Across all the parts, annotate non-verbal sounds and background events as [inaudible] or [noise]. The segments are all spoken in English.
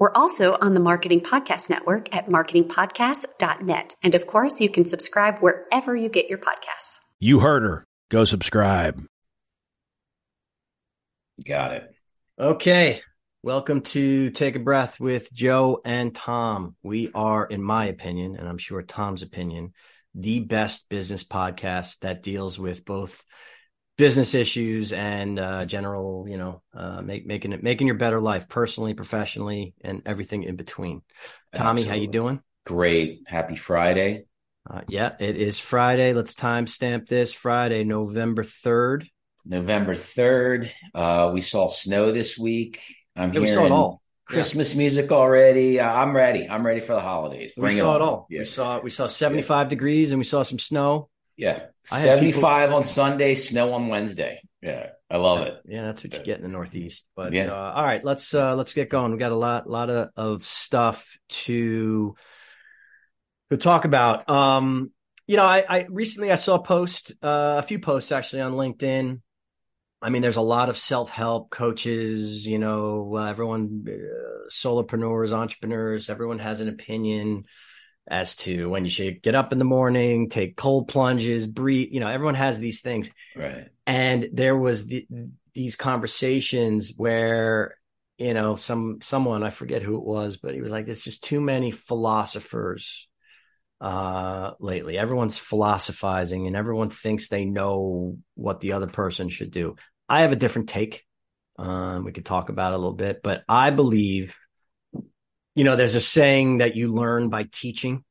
We're also on the Marketing Podcast Network at marketingpodcast.net. And of course, you can subscribe wherever you get your podcasts. You heard her. Go subscribe. Got it. Okay. Welcome to Take a Breath with Joe and Thom. We are, in my opinion, and I'm sure Thom's opinion, the best business podcast that deals with both business issues and uh, general, you know, uh, make, making it making your better life personally, professionally, and everything in between. Tommy, Absolutely. how you doing? Great. Happy Friday. Uh, yeah, it is Friday. Let's timestamp this Friday, November third. November third. Uh, we saw snow this week. I'm yeah, hearing we saw it all. Christmas yeah. music already. Uh, I'm ready. I'm ready for the holidays. Bring we saw it, it all. Yeah. We saw we saw 75 degrees and we saw some snow. Yeah. 75 people... on Sunday, snow on Wednesday. Yeah. I love it. Yeah, that's what you get in the Northeast. But yeah. Uh, all right, let's uh let's get going. We got a lot lot of, of stuff to to talk about. Um, you know, I, I recently I saw a post, uh, a few posts actually on LinkedIn. I mean, there's a lot of self help coaches. You know, uh, everyone, uh, solopreneurs, entrepreneurs. Everyone has an opinion as to when you should get up in the morning, take cold plunges, breathe. You know, everyone has these things. Right. And there was the, these conversations where, you know, some someone I forget who it was, but he was like, "There's just too many philosophers uh, lately. Everyone's philosophizing, and everyone thinks they know what the other person should do." I have a different take. Um, we could talk about it a little bit, but I believe you know, there's a saying that you learn by teaching,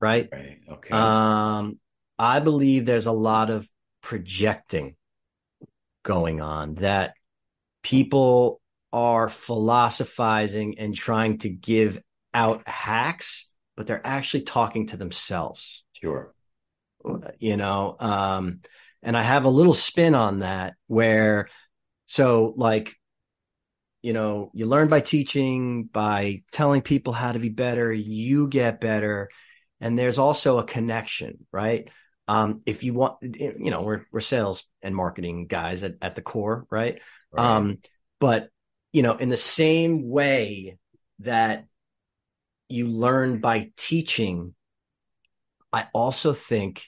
right? Right. Okay. Um, I believe there's a lot of projecting going on that people are philosophizing and trying to give out hacks, but they're actually talking to themselves. Sure. You know, um, and I have a little spin on that where, so like you know, you learn by teaching, by telling people how to be better, you get better. And there's also a connection, right? Um, if you want, you know, we're, we're sales and marketing guys at, at the core, right? right? Um, but, you know, in the same way that you learn by teaching, I also think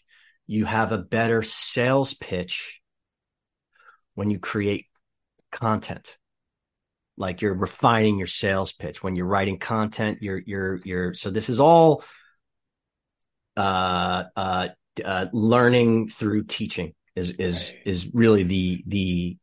you have a better sales pitch when you create content like you're refining your sales pitch. When you're writing content you're you're you're so this is all uh uh, uh learning through teaching is is right. is really the the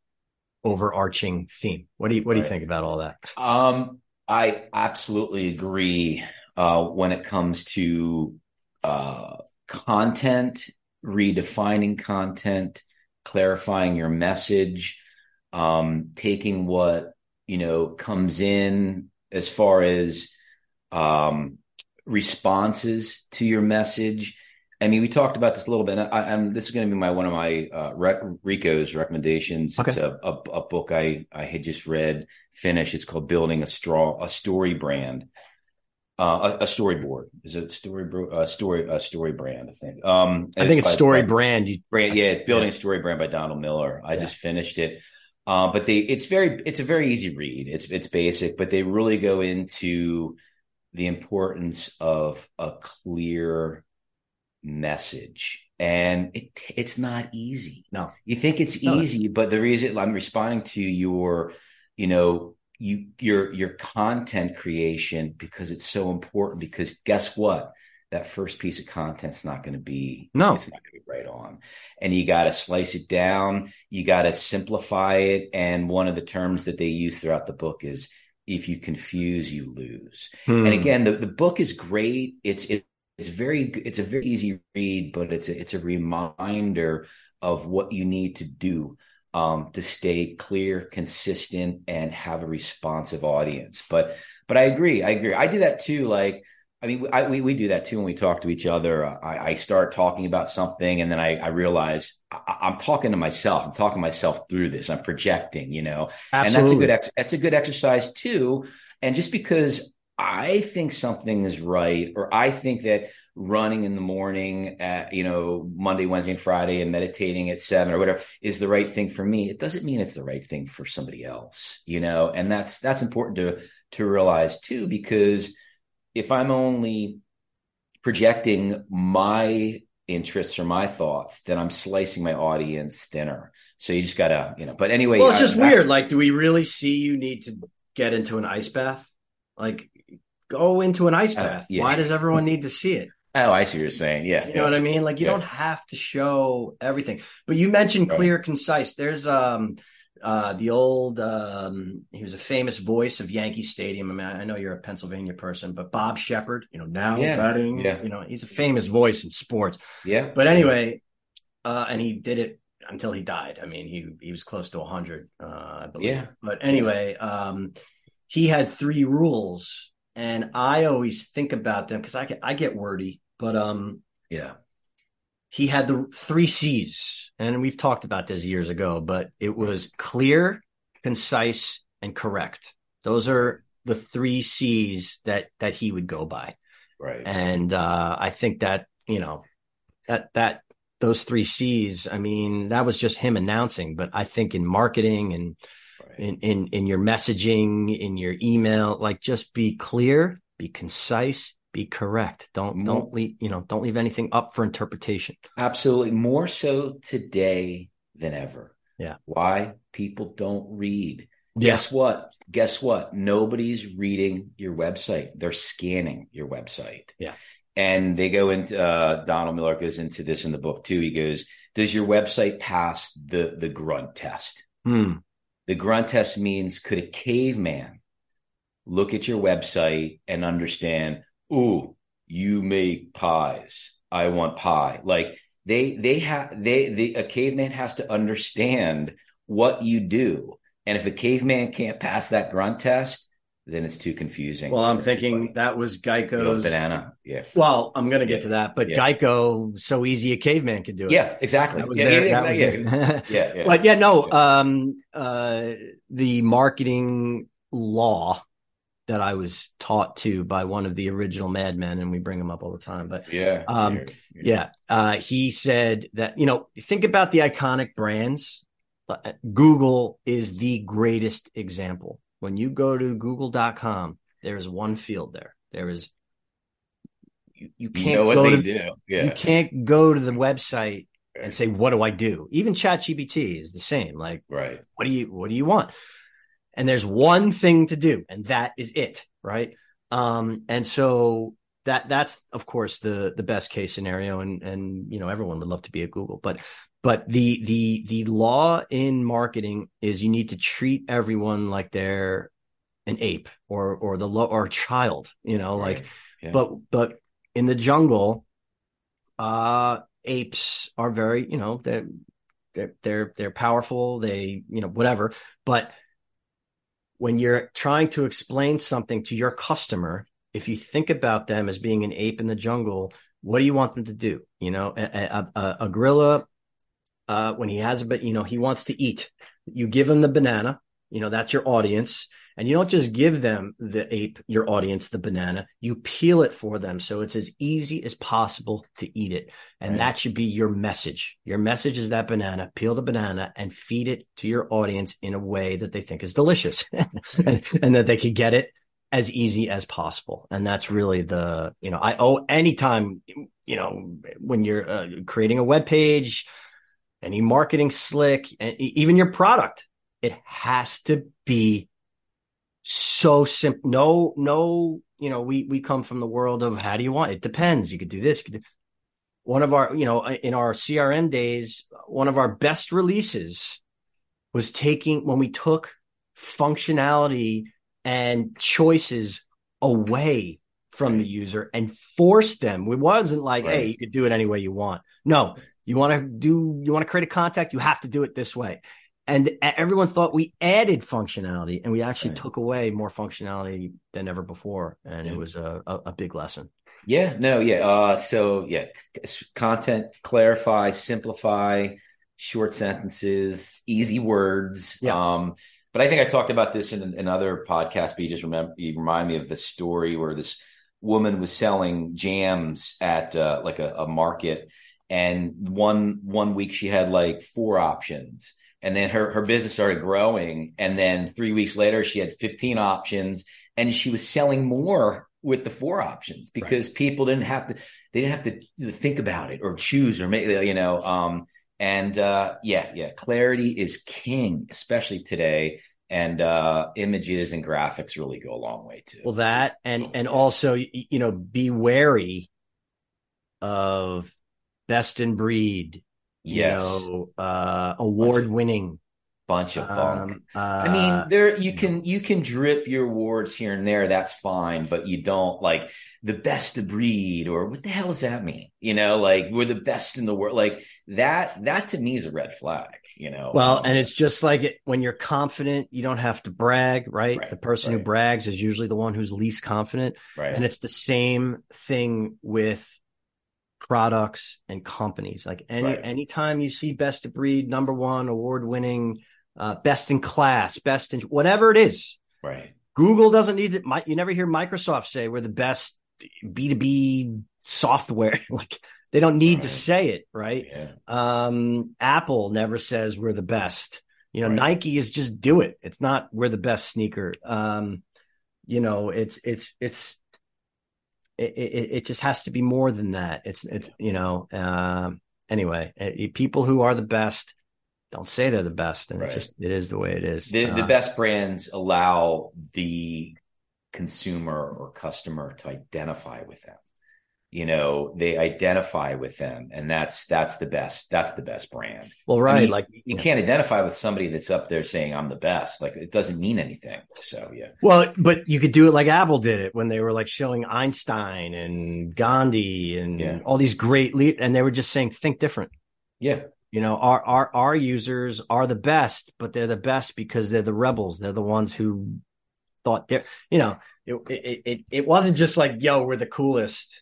overarching theme. What do you what do you think about all that? Um i absolutely agree uh when it comes to uh content redefining content clarifying your message um taking what you know, comes in as far as um, responses to your message. I mean, we talked about this a little bit. I, am this is going to be my one of my uh, Rico's recommendations. Okay. It's a, a, a, book I I had just read, finished. It's called Building a Straw a Story Brand. Uh, a, a, storyboard is it story a story a story brand I think um I think it's story by, brand you brand yeah building yeah. a story brand by Donald Miller I yeah. just finished it uh, but they it's very it's a very easy read. It's it's basic, but they really go into the importance of a clear message. And it it's not easy. No. You think it's no. easy, but the reason I'm responding to your, you know, you your your content creation because it's so important because guess what? That first piece of content's not going to be no. it's not going to be right on. And you got to slice it down you got to simplify it and one of the terms that they use throughout the book is if you confuse you lose. Hmm. and again the, the book is great. It's it, it's very it's a very easy read but it's a, it's a reminder of what you need to do um, to stay clear consistent and have a responsive audience. But but i agree i agree. I do that too like I mean, I, we we do that too when we talk to each other. I, I start talking about something, and then I, I realize I, am talking to myself. I'm talking myself through this. I'm projecting, you know, Absolutely. and that's a good ex- that's a good exercise too. And just because I think something is right, or I think that running in the morning at, you know, Monday, Wednesday, and Friday and meditating at seven or whatever is the right thing for me. It doesn't mean it's the right thing for somebody else, you know, and that's, that's important to, to realize too, because if I'm only projecting my interests or my thoughts, then I'm slicing my audience thinner. So you just gotta, you know, but anyway. Well, it's just back- weird. Like, do we really see you need to get into an ice bath? Like, go into an ice uh, bath. Uh, yeah. Why does everyone need to see it? Oh, I see what you're saying. Yeah. You know what I mean? Like you yeah. don't have to show everything. But you mentioned clear, right. concise. There's um uh the old um he was a famous voice of Yankee Stadium. I mean, I know you're a Pennsylvania person, but Bob Sheppard, you know, now yeah. batting, yeah. you know, he's a famous voice in sports. Yeah. But anyway, uh and he did it until he died. I mean, he he was close to 100, uh I believe. Yeah. But anyway, um he had three rules and I always think about them because I get I get wordy, but um yeah, he had the three C's, and we've talked about this years ago, but it was clear, concise, and correct. Those are the three C's that that he would go by, right? And uh, I think that you know that that those three C's. I mean, that was just him announcing, but I think in marketing and in, in, in your messaging, in your email, like just be clear, be concise, be correct. Don't, more, don't leave, you know, don't leave anything up for interpretation. Absolutely. More so today than ever. Yeah. Why? People don't read. Yeah. Guess what? Guess what? Nobody's reading your website. They're scanning your website. Yeah. And they go into uh, Donald Miller goes into this in the book too. He goes, "Does your website pass the the grunt test?" Hmm. The grunt test means could a caveman look at your website and understand, ooh, you make pies. I want pie. Like they they have they the a caveman has to understand what you do. And if a caveman can't pass that grunt test, then it's too confusing. Well, I'm thinking everybody. that was Geico's banana. Yeah. Well, I'm going to get yeah. to that, but yeah. Geico, so easy a caveman could do it. Yeah, exactly. That was yeah, yeah, was [laughs] yeah, yeah, But yeah, no, um, uh, the marketing law that I was taught to by one of the original madmen, and we bring him up all the time. But yeah, um, yeah, uh, he said that you know, think about the iconic brands. Uh, Google is the greatest example when you go to google.com, there's one field there. There is you, you can't you know go to, do. Yeah. You can't go to the website and say, what do I do? Even ChatGPT is the same. Like, right. What do you what do you want? And there's one thing to do, and that is it. Right. Um, and so that that's of course the the best case scenario and and you know everyone would love to be at google but but the the the law in marketing is you need to treat everyone like they're an ape or or the low or child you know right. like yeah. but but in the jungle uh apes are very you know they're they're they're, they're powerful they you know whatever but when you're trying to explain something to your customer if you think about them as being an ape in the jungle what do you want them to do you know a, a, a gorilla uh, when he has a bit, you know, he wants to eat. You give him the banana, you know, that's your audience. And you don't just give them the ape, your audience, the banana. You peel it for them. So it's as easy as possible to eat it. And right. that should be your message. Your message is that banana, peel the banana and feed it to your audience in a way that they think is delicious [laughs] and, and that they could get it as easy as possible. And that's really the, you know, I owe anytime, you know, when you're uh, creating a web page, any marketing slick, and even your product, it has to be so simple. No, no, you know, we we come from the world of how do you want? It depends. You could do this. Could do... One of our, you know, uh, in our CRM days, one of our best releases was taking when we took functionality and choices away from the user and forced them. It wasn't like, right. hey, you could do it any way you want. No, you want to do, you want to create a contact, you have to do it this way. And everyone thought we added functionality and we actually Right. took away more functionality than ever before and Yeah. it was a, a, a big lesson Yeah, no, yeah. Uh, so yeah, content, clarify, simplify, short sentences, easy words. Yeah. Um, but I think I talked about this in another podcast, but you just remember, you remind me of the story where this woman was selling jams at uh, like a, a market, and one one week she had like four options, and then her her business started growing, and then three weeks later she had fifteen options, and she was selling more with the four options because people didn't have to they didn't have to think about it or choose or make you know um and uh yeah yeah clarity is king especially today. And uh images and graphics really go a long way too. Well that and and also you know be wary of best in breed yes know uh award winning bunch of bunk um, uh, I mean, there you can you can drip your awards here and there. That's fine, but you don't like the best of breed or what the hell does that mean? You know, like we're the best in the world. Like that. That to me is a red flag. You know. Well, Um, and it's just like it, when you're confident, you don't have to brag, right? Right, the person who brags is usually the one who's least confident. right. And it's the same thing with products and companies. Like any Right. anytime you see best of breed, number one, award winning, uh, best in class, best in whatever it is, right. Google doesn't need it. You never hear Microsoft say we're the best B2B software. [laughs] like they don't need to say it, right? Yeah. Um, Apple never says we're the best. You know, Right. Nike is just do it. It's not we're the best sneaker. Um, you know, it's it's it's it, it, it just has to be more than that. It's it's you know. Um, anyway, eh, people who are the best don't say they're the best, and Right. it just it is the way it is. The the Uh, best brands allow the consumer or customer to identify with them. You know, they identify with them, and that's that's the best. That's the best brand. well, I right? mean, like you can't identify with somebody that's up there saying I'm the best. Like it doesn't mean anything. So yeah, Well, but you could do it like Apple did it when they were like showing Einstein and Gandhi and Yeah. all these great lead, and they were just saying think different. yeah, You know, our our our users are the best, but they're the best because they're the rebels. They're the ones who thought they're, you know, it it it, it wasn't just like, yo, we're the coolest.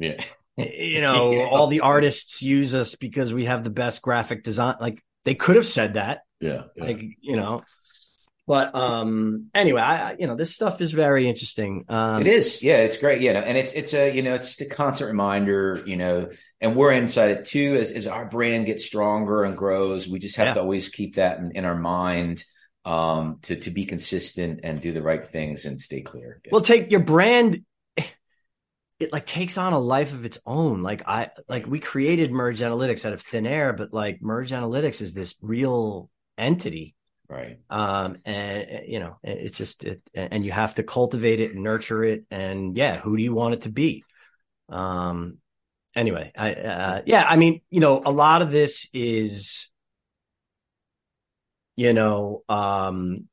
Yeah, You [laughs] know, Yeah. all the artists use us because we have the best graphic design. Like they could have said that, yeah. like you know. But um anyway, I you know, this stuff is very interesting. Um it is. Yeah, it's great. You know, and it's it's a you know it's just a constant reminder. You know, and we're inside it too. As as our brand gets stronger and grows, we just have Yeah. to always keep that in, in our mind um to to be consistent and do the right things and stay clear. Yeah. Well, take your brand. It like takes on a life of its own. Like I like we created Merge Analytics out of thin air, but like Merge Analytics is this real entity. right. Um, and uh, you know, it's just it, and you have to cultivate it and nurture it. And yeah, who do you want it to be? Um, anyway, I uh, yeah, I mean, you know, a lot of this is, you know, um,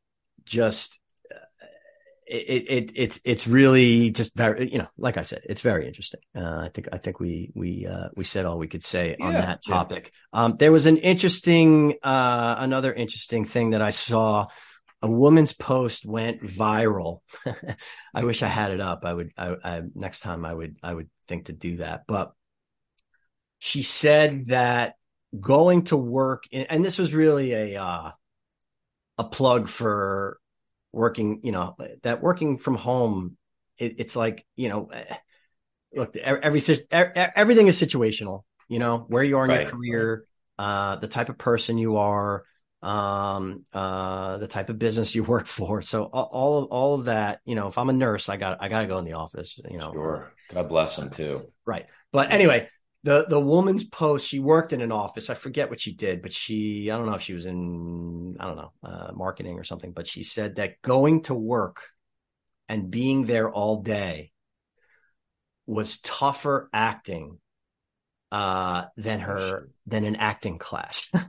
just it, it it's it's really just very you know like I said it's very interesting. Uh, I think I think we we uh, we said all we could say on Yeah, that yeah. topic. Um, there was an interesting uh, another interesting thing that I saw. A woman's post went viral. [laughs] I wish I had it up. I would. I, I next time I would. I would think to do that. But she said that going to work, and this was really a uh, a plug for working you know that working from home it, it's like you know eh, look every everything is situational you know where you are in Right, your career uh the type of person you are um uh the type of business you [laughs] work for so all of all of that you know if i'm a nurse i got i got to go in the office you know Sure. God bless them too. Right. But anyway, the the woman's post, she worked in an office. I forget what she did, but she I don't know if she was in I don't know, uh, marketing or something, but she said that going to work and being there all day was tougher acting uh than her than an acting class. [laughs]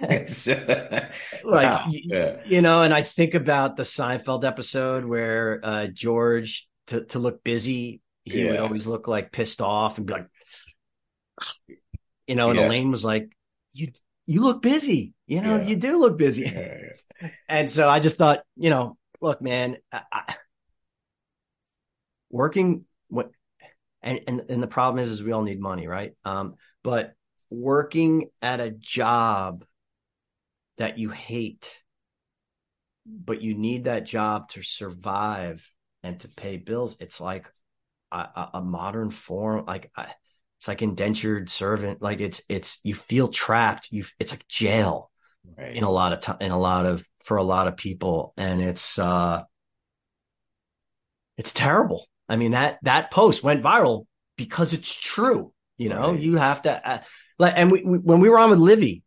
It's- [laughs] like Wow. Yeah. you know and i think about the seinfeld episode where uh george to, to look busy he would always look like pissed off and be like you know and Yeah. elaine was like you you look busy. You know, Yeah. you do look busy. [laughs] And so I just thought, you know, look, man, I, I, working what, and, and and the problem is, is we all need money, right? Um, but working at a job that you hate, but you need that job to survive and to pay bills, it's like a, a, a modern form, like I, it's like indentured servant. Like it's it's you feel trapped. You it's like jail Right. in a lot of time in a lot of for a lot of people and it's uh it's terrible i mean that that post went viral because it's true you know Right. you have to uh, like and we, we when we were on with livy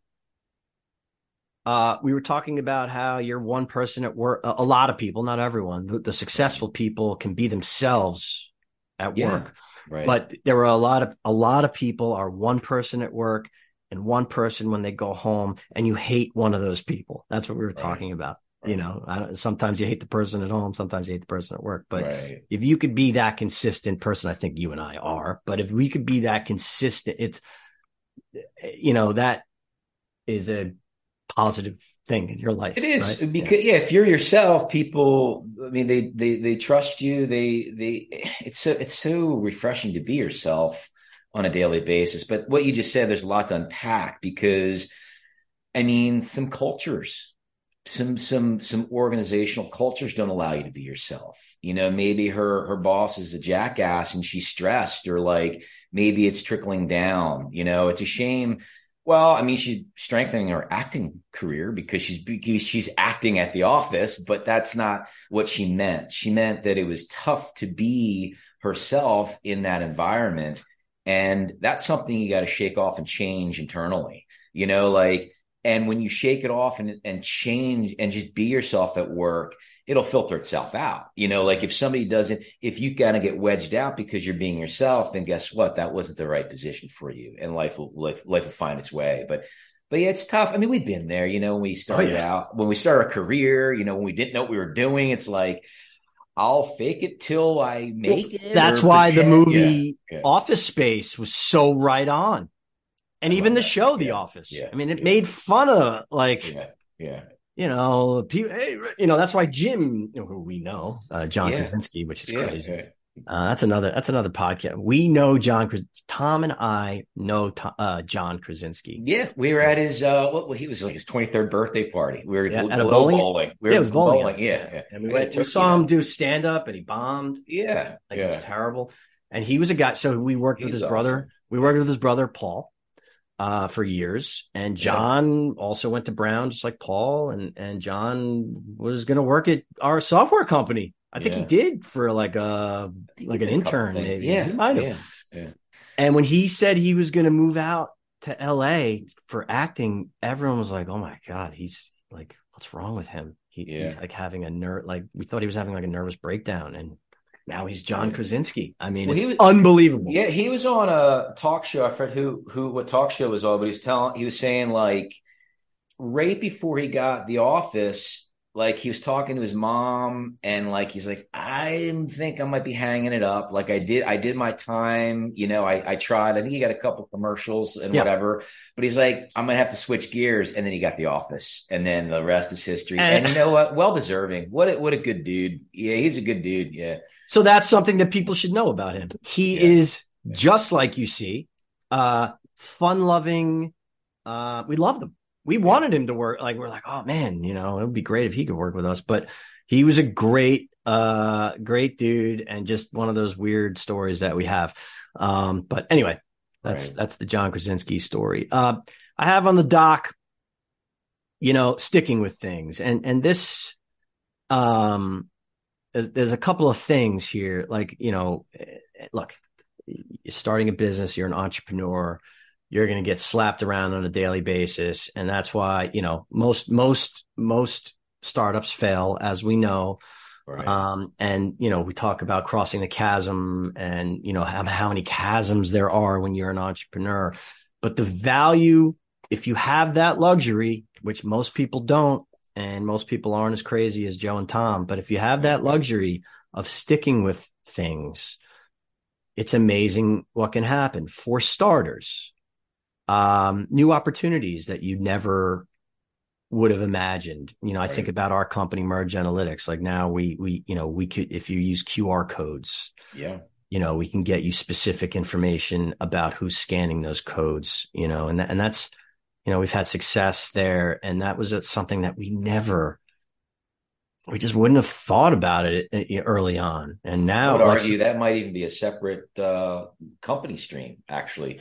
uh we were talking about how you're one person at work a, lot of people not everyone the, the successful people can be themselves at Yeah. work right. but there were a lot of a lot of people are one person at work and one person when they go home and you hate one of those people that's what we were Right. talking about you know I don't, sometimes you hate the person at home sometimes you hate the person at work but right. if you could be that consistent person i think you and i are but if we could be that consistent it's you know that is a positive thing in your life It is right? because yeah. if you're yourself, people. I mean, they they they trust you. They they. It's so it's so refreshing to be yourself on a daily basis. But what you just said, there's a lot to unpack because, I mean, some cultures, some some some organizational cultures don't allow you to be yourself. You know, maybe her her boss is a jackass and she's stressed, or like maybe it's trickling down. You know, it's a shame. Well, I mean, she's strengthening her acting career because she's because she's acting at the office, but that's not what she meant. She meant that it was tough to be herself in that environment, and that's something you got to shake off and change internally. You know, like, and when you shake it off and and change and just be yourself at work, it'll filter itself out. You know, like if somebody doesn't, if you kind of get wedged out because you're being yourself, then guess what? That wasn't the right position for you, and life will life, life will find its way. But but yeah, it's tough. I mean, we've been there. You know, when we oh, started yeah. out, when we started our career, you know, when we didn't know what we were doing, it's like I'll fake it till I make it. that's why the movie Yeah, yeah. Office Space was so right on. And I even the that. show, The Yeah. Office. I mean, it made fun of like, Yeah, yeah, you know, people, hey, you know, that's why Jim, you know, who we know, uh, John Yeah. Krasinski, which is yeah, crazy. yeah. Uh, that's another, that's another podcast. We know John, Thom and I know To- uh, John Krasinski. Yeah, we were at his uh what well, he was like his 23rd birthday party. We were Yeah, at a bowling- bowling. We Yeah, were it was bowling. Yeah, yeah. And we went, we saw him do stand up and he bombed. Yeah, Like it was terrible. And he was a guy. So we worked with He's his brother. We worked with his brother, Paul, uh, for years. And Yeah. John also went to Brown, just like Paul. And, and John was going to work at our software company. I think he did for like a like an did a couple intern, maybe. Yeah, He might have. yeah. And when he said he was going to move out to LA for acting, everyone was like, "Oh my god, he's like, what's wrong with him? He, He's like having a nerve. like we thought he was having like a nervous breakdown, and now he's John Krasinski. I mean, Well, he was- unbelievable. Yeah, he was on a talk show. I forget who who what talk show was on, but he was telling he was saying like right before he got the office, like he was talking to his mom and like he's like, I think I might be hanging it up. Like I did I did my time, you know, I I tried. I think he got a couple commercials and Yeah. whatever. But he's like, I'm gonna have to switch gears. And then he got the office. And then the rest is history. And- And, you know what? Well deserving. What a what a good dude. Yeah, he's a good dude. Yeah. So that's something that people should know about him. He Yeah. is just like you see, uh, fun loving. Uh, we love him. We wanted him to work. Like we're like, oh man, you know, it would be great if he could work with us. But he was a great, uh, great dude, and just one of those weird stories that we have. Um, but anyway, that's Right. that's the John Krasinski story. Uh, I have on the doc, you know, sticking with things, and and this, um, there's, there's a couple of things here. Like, you know, eh, look, you're starting a business, you're an entrepreneur, you're going to get slapped around on a daily basis. And that's why, you know, most, most, most startups fail, as we know. Right. Um, and, you know, we talk about crossing the chasm and, you know, how, how many chasms there are when you're an entrepreneur. But the value, if you have that luxury, which most people don't, and most people aren't as crazy as Joe and Thom, but if you have that luxury of sticking with things, it's amazing what can happen. For starters, um, new opportunities that you never would have imagined. You know, I think about our company, Merge Analytics. Like now, we we you know we could if you use QR codes, yeah, you know, we can get you specific information about who's scanning those codes. You know, and that, and that's you know we've had success there, and that was something that we never. We just wouldn't have thought about it uh, early on, and now I would argue that might even be a separate uh, company stream. Actually,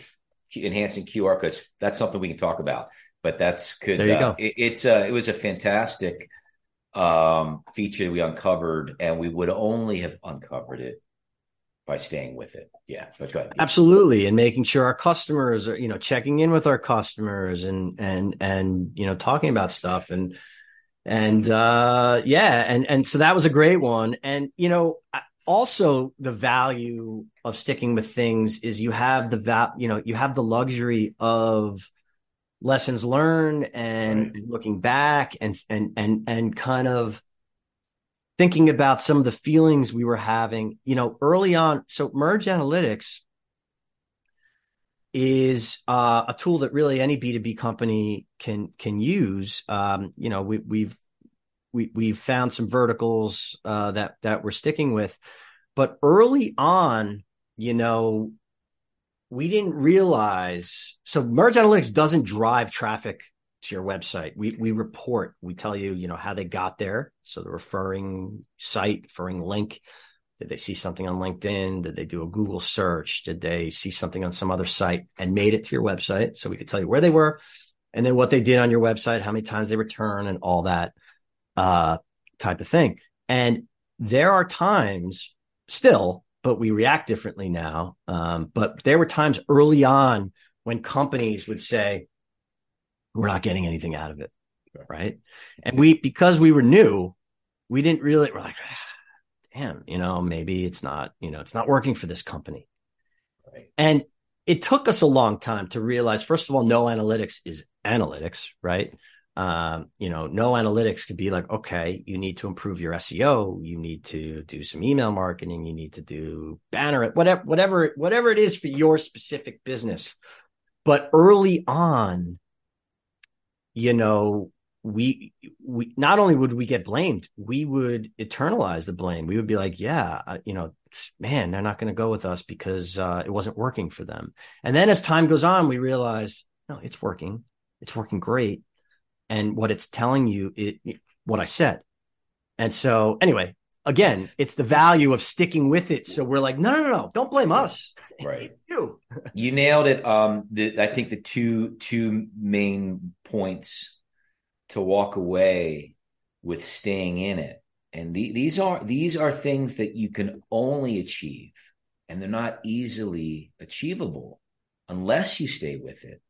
enhancing QR codes. That's something we can talk about. But that's could. There you uh, go. It, it's a. It was a fantastic um, feature we uncovered, and we would only have uncovered it by staying with it. Yeah, but go ahead. Absolutely, and making sure our customers are, you know, checking in with our customers and and and you know, talking about stuff and and uh yeah, and and so that was a great one. And you know, also the value of sticking with things is you have the val, you know, you have the luxury of lessons learned and right. looking back and and and and kind of thinking about some of the feelings we were having you know early on so merge analytics is uh, a tool that really any b2b company can can use um, you know we, we've we, we've found some verticals uh, that that we're sticking with. But early on you know we didn't realize so merge analytics doesn't drive traffic to your website. We we report. We tell you you know how they got there. So the referring site referring link did they see something on linkedin? Did they do a google search? Did they see something on some other site and made it to your website so we could tell you where they were and then what they did on your website how many times they return and all that uh type of thing and there are times still but we react differently now. Um, but there were times early on when companies would say, we're not getting anything out of it. Right. And we, because we were new, we didn't really, we're like, ah, damn, you know, maybe it's not, you know, it's not working for this company. Right. And it took us a long time to realize, first of all, no analytics is analytics, right? Um, you know, no analytics could be like, okay, you need to improve your SEO, you need to do some email marketing, you need to do banner, whatever, whatever, whatever it is for your specific business. But early on, you know, we we not only would we get blamed, we would eternalize the blame. We would be like, yeah, uh, you know, man, they're not going to go with us because uh, it wasn't working for them. And then as time goes on, we realize, no, it's working. It's working great and what it's telling you it, it, what I said. And so anyway, again, it's the value of sticking with it. So we're like, no, no, no, no don't blame us. [laughs] Right. you. [laughs] you nailed it. Um, the, I think the two two main points to walk away with staying in it. And the, these are these are things that you can only achieve, and they're not easily achievable unless you stay with it.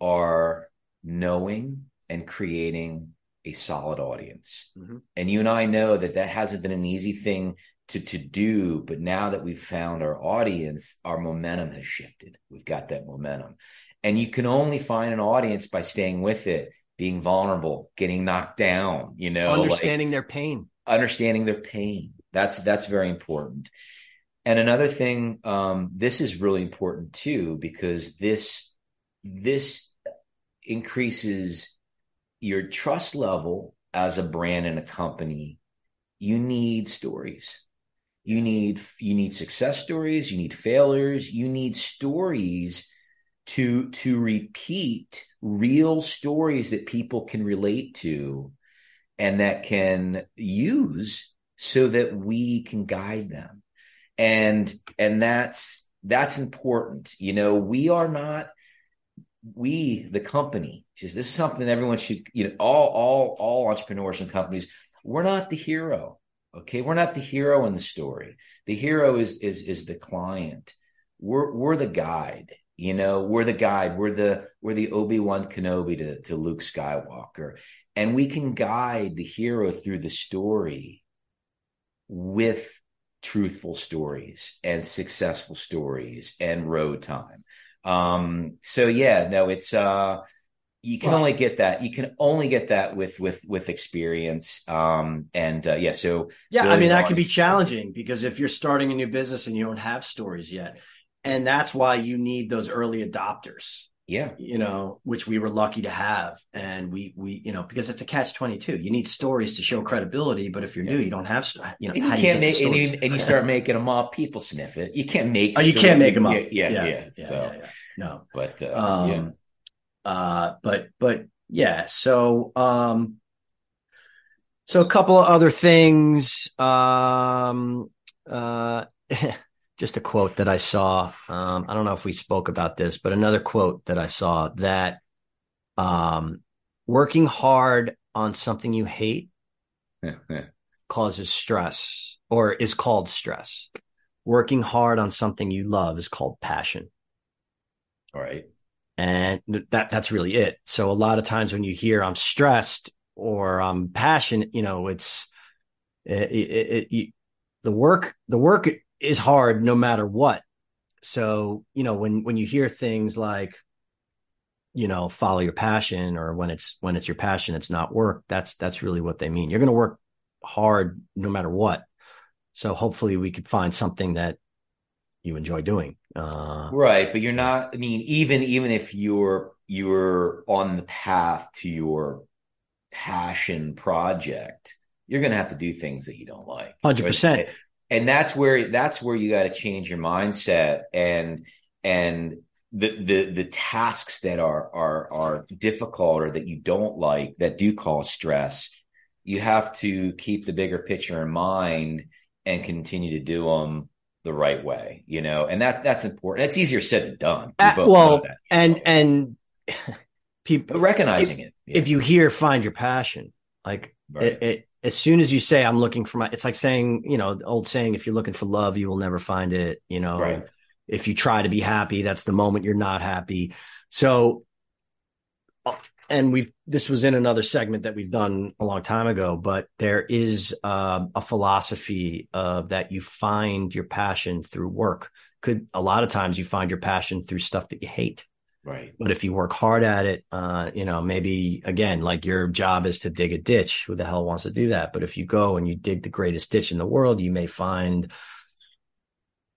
Are knowing and creating a solid audience. Mm-hmm. And you and I know that that hasn't been an easy thing to to do, but now that we've found our audience, our momentum has shifted. We've got that momentum. And you can only find an audience by staying with it, being vulnerable, getting knocked down, you know, understanding like, their pain. Understanding their pain. That's that's very important. And another thing, um, this is really important too, because this this increases your trust level as a brand and a company, you need stories. You need you need success stories, you need failures, you need stories to to repeat real stories that people can relate to and that can use so that we can guide them. And and that's that's important. You know, we are not we, the company, just this is something everyone should, you know, all all all entrepreneurs and companies, we're not the hero. Okay, we're not the hero in the story. The hero is is is the client. We're we're the guide. You know, we're the guide. We're the we're the Obi Wan Kenobi to to Luke Skywalker, and we can guide the hero through the story with truthful stories and successful stories and road time. Um, so yeah, no, it's uh you can well, only get that. You can only get that with with with experience. Um, and uh, yeah, so yeah, really I mean that can be challenging because if you're starting a new business and you don't have stories yet, and that's why you need those early adopters. Yeah. You know, which we were lucky to have. And we, we, you know, because it's a catch 22. You need stories to show credibility. But if you're new, you don't have, you know, and you can't make, and you, and you start making them up, people sniff it. You can't make, oh, you can't make them up. Yeah. Yeah. yeah, yeah. yeah so, yeah, no, but, uh, um, yeah. uh, but, but yeah. So, um, so a couple of other things. Um, uh, [laughs] just a quote that I saw. Um, I don't know if we spoke about this, but another quote that I saw that um, working hard on something you hate [laughs] causes stress or is called stress. Working hard on something you love is called passion. All right. And that that's really it. So a lot of times when you hear I'm stressed or I'm passionate, you know, it's it, it, it, the work the work is hard no matter what. So, you know, when when you hear things like you know, follow your passion or when it's when it's your passion it's not work, that's that's really what they mean. You're going to work hard no matter what. So hopefully we could find something that you enjoy doing. Uh, right, but you're not I mean even even if you're you're on the path to your passion project, you're going to have to do things that you don't like. 100% and that's where that's where you got to change your mindset and and the the the tasks that are are are difficult or that you don't like that do cause stress you have to keep the bigger picture in mind and continue to do them the right way you know? And that that's important. That's easier said than done. Uh, well and and [laughs] people but recognizing if, it yeah. if you hear find your passion like right. it, it as soon as you say I'm looking for my it's like saying, you know, the old saying if you're looking for love, you will never find it, you know. Right. If you try to be happy, that's the moment you're not happy. So and we've this was in another segment that we've done a long time ago, but there is uh, a philosophy of that you find your passion through work. Could a lot of times you find your passion through stuff that you hate. Right. But if you work hard at it, uh, you know, maybe again, like your job is to dig a ditch. Who the hell wants to do that? But if you go and you dig the greatest ditch in the world, you may find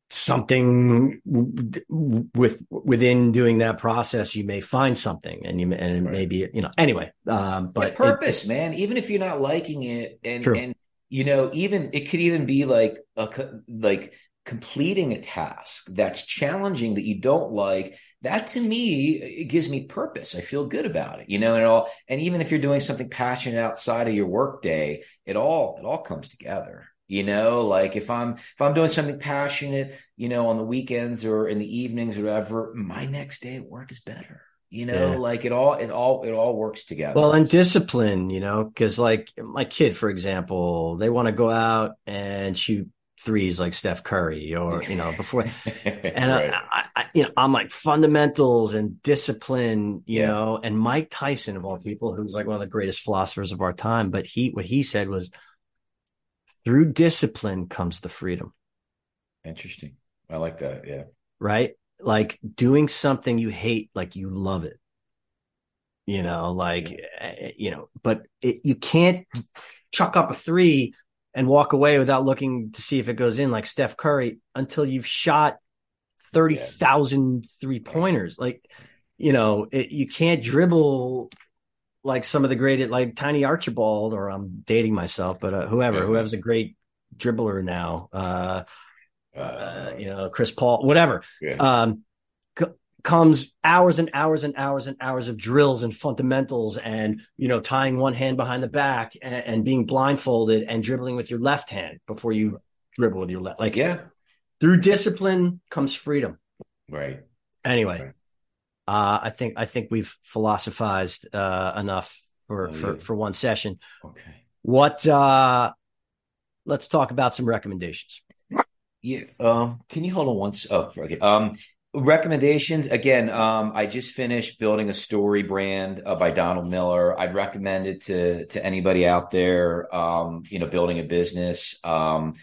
something with within doing that process you may find something and you and right. maybe you know anyway um but yeah, purpose it, man even if you're not liking it and true. and you know even it could even be like a like completing a task that's challenging that you don't like that to me it gives me purpose. I feel good about it you know and it all and even if you're doing something passionate outside of your work day it all it all comes together you know? Like if i'm if i'm doing something passionate you know on the weekends or in the evenings or whatever my next day at work is better you know? Yeah. like it all it all it all works together. Well and discipline you know because like my kid for example they want to go out and shoot threes like Steph Curry or you know before [laughs] and right. I, I, you know I'm like fundamentals and discipline you yeah. know and Mike Tyson of all people who's like one of the greatest philosophers of our time but he what he said was through discipline comes the freedom interesting I like that yeah right like doing something you hate like you love it you know like yeah. Eh, you know but it, you can't chuck up a three and walk away without looking to see if it goes in like Steph Curry until you've shot 30,000 three pointers. Like, you know, it, you can't dribble like some of the great, like Tiny Archibald, or I'm dating myself, but uh, whoever, yeah. whoever's a great dribbler now, uh, uh, you know, Chris Paul, whatever. Yeah. Um, comes hours and hours and hours and hours of drills and fundamentals and you know tying one hand behind the back and, and being blindfolded and dribbling with your left hand before you dribble with your left like yeah. through discipline comes freedom. Right. Anyway right. uh i think i think we've philosophized uh enough for oh, for yeah. for one session. Okay. What uh let's talk about some recommendations. Yeah um can you hold on once oh okay um recommendations again um, i just finished building a story brand uh, by donald miller. I'd recommend it to to anybody out there um, you know building a business. Um,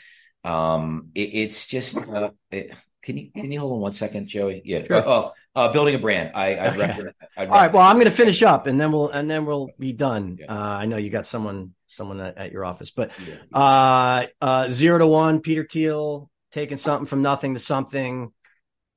um it, it's just uh, it, can you can you hold on one second joey? Yeah. Sure. uh, oh uh, building a brand. I i okay. recommend, all right. Well i'm going to finish up and then we'll and then we'll be done. Yeah. uh, i know you got someone someone at, at your office but yeah. uh uh zero to one peter thiel taking something from nothing to something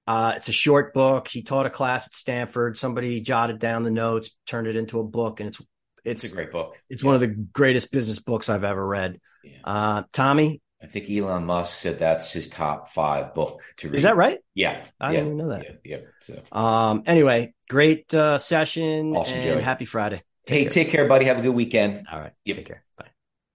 Uh, it's a short book. He taught a class at Stanford. Somebody jotted down the notes, turned it into a book, and it's it's, It's a great book. it's one of the greatest business books I've ever read. Yeah. Uh, Tommy, I think Elon Musk said that's his top five book to read. is that right? Yeah. I yeah, didn't even know that. Yeah. yeah. So, Um, anyway, great uh, session Awesome, and Joey. happy Friday. hey, care. take care, buddy. Have a good weekend. All right, Yep. take care.